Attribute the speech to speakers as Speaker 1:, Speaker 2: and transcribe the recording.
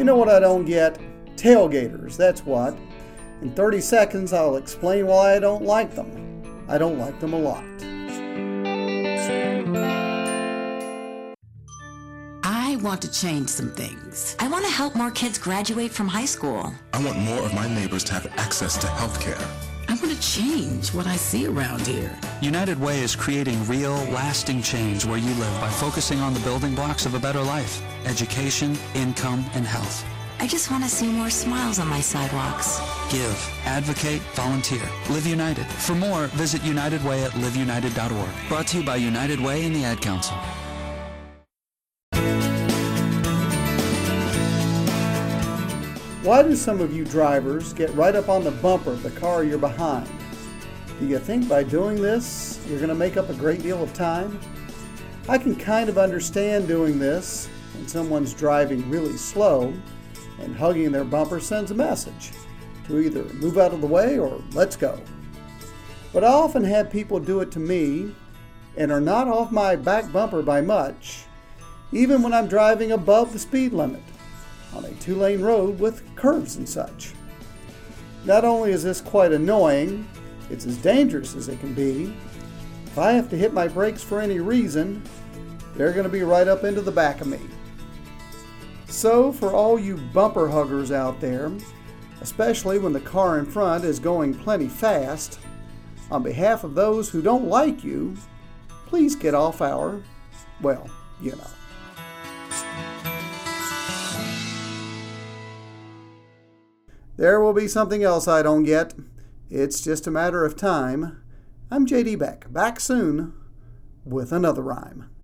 Speaker 1: You know what I don't get? Tailgaters, that's what. In 30 seconds, I'll explain why I don't like them. I don't like them a lot.
Speaker 2: I want to change some things.
Speaker 3: I want to help more kids graduate from high school.
Speaker 4: I want more of my neighbors to have access to health care.
Speaker 2: I want to change what I see around here.
Speaker 5: United Way is creating real, lasting change where you live by focusing on the building blocks of a better life education, income, and health.
Speaker 3: I just want to see more smiles on my sidewalks.
Speaker 5: Give, advocate, volunteer. Live United. For more, visit United Way at liveunited.org. Brought to you by United Way and the Ad Council.
Speaker 1: Why do some of you drivers get right up on the bumper of the car you're behind? Do you think by doing this you're going to make up a great deal of time? I can kind of understand doing this when someone's driving really slow and hugging their bumper sends a message to either move out of the way or let's go. But I often have people do it to me and are not off my back bumper by much, even when I'm driving above the speed limit on a two lane road with curves and such. Not only is this quite annoying, it's as dangerous as it can be. If I have to hit my brakes for any reason, they're going to be right up into the back of me. So, for all you bumper huggers out there, especially when the car in front is going plenty fast, on behalf of those who don't like you, please get off our, well, you know. There will be something else I don't get. It's just a matter of time. I'm JD Beck, back soon with another rhyme.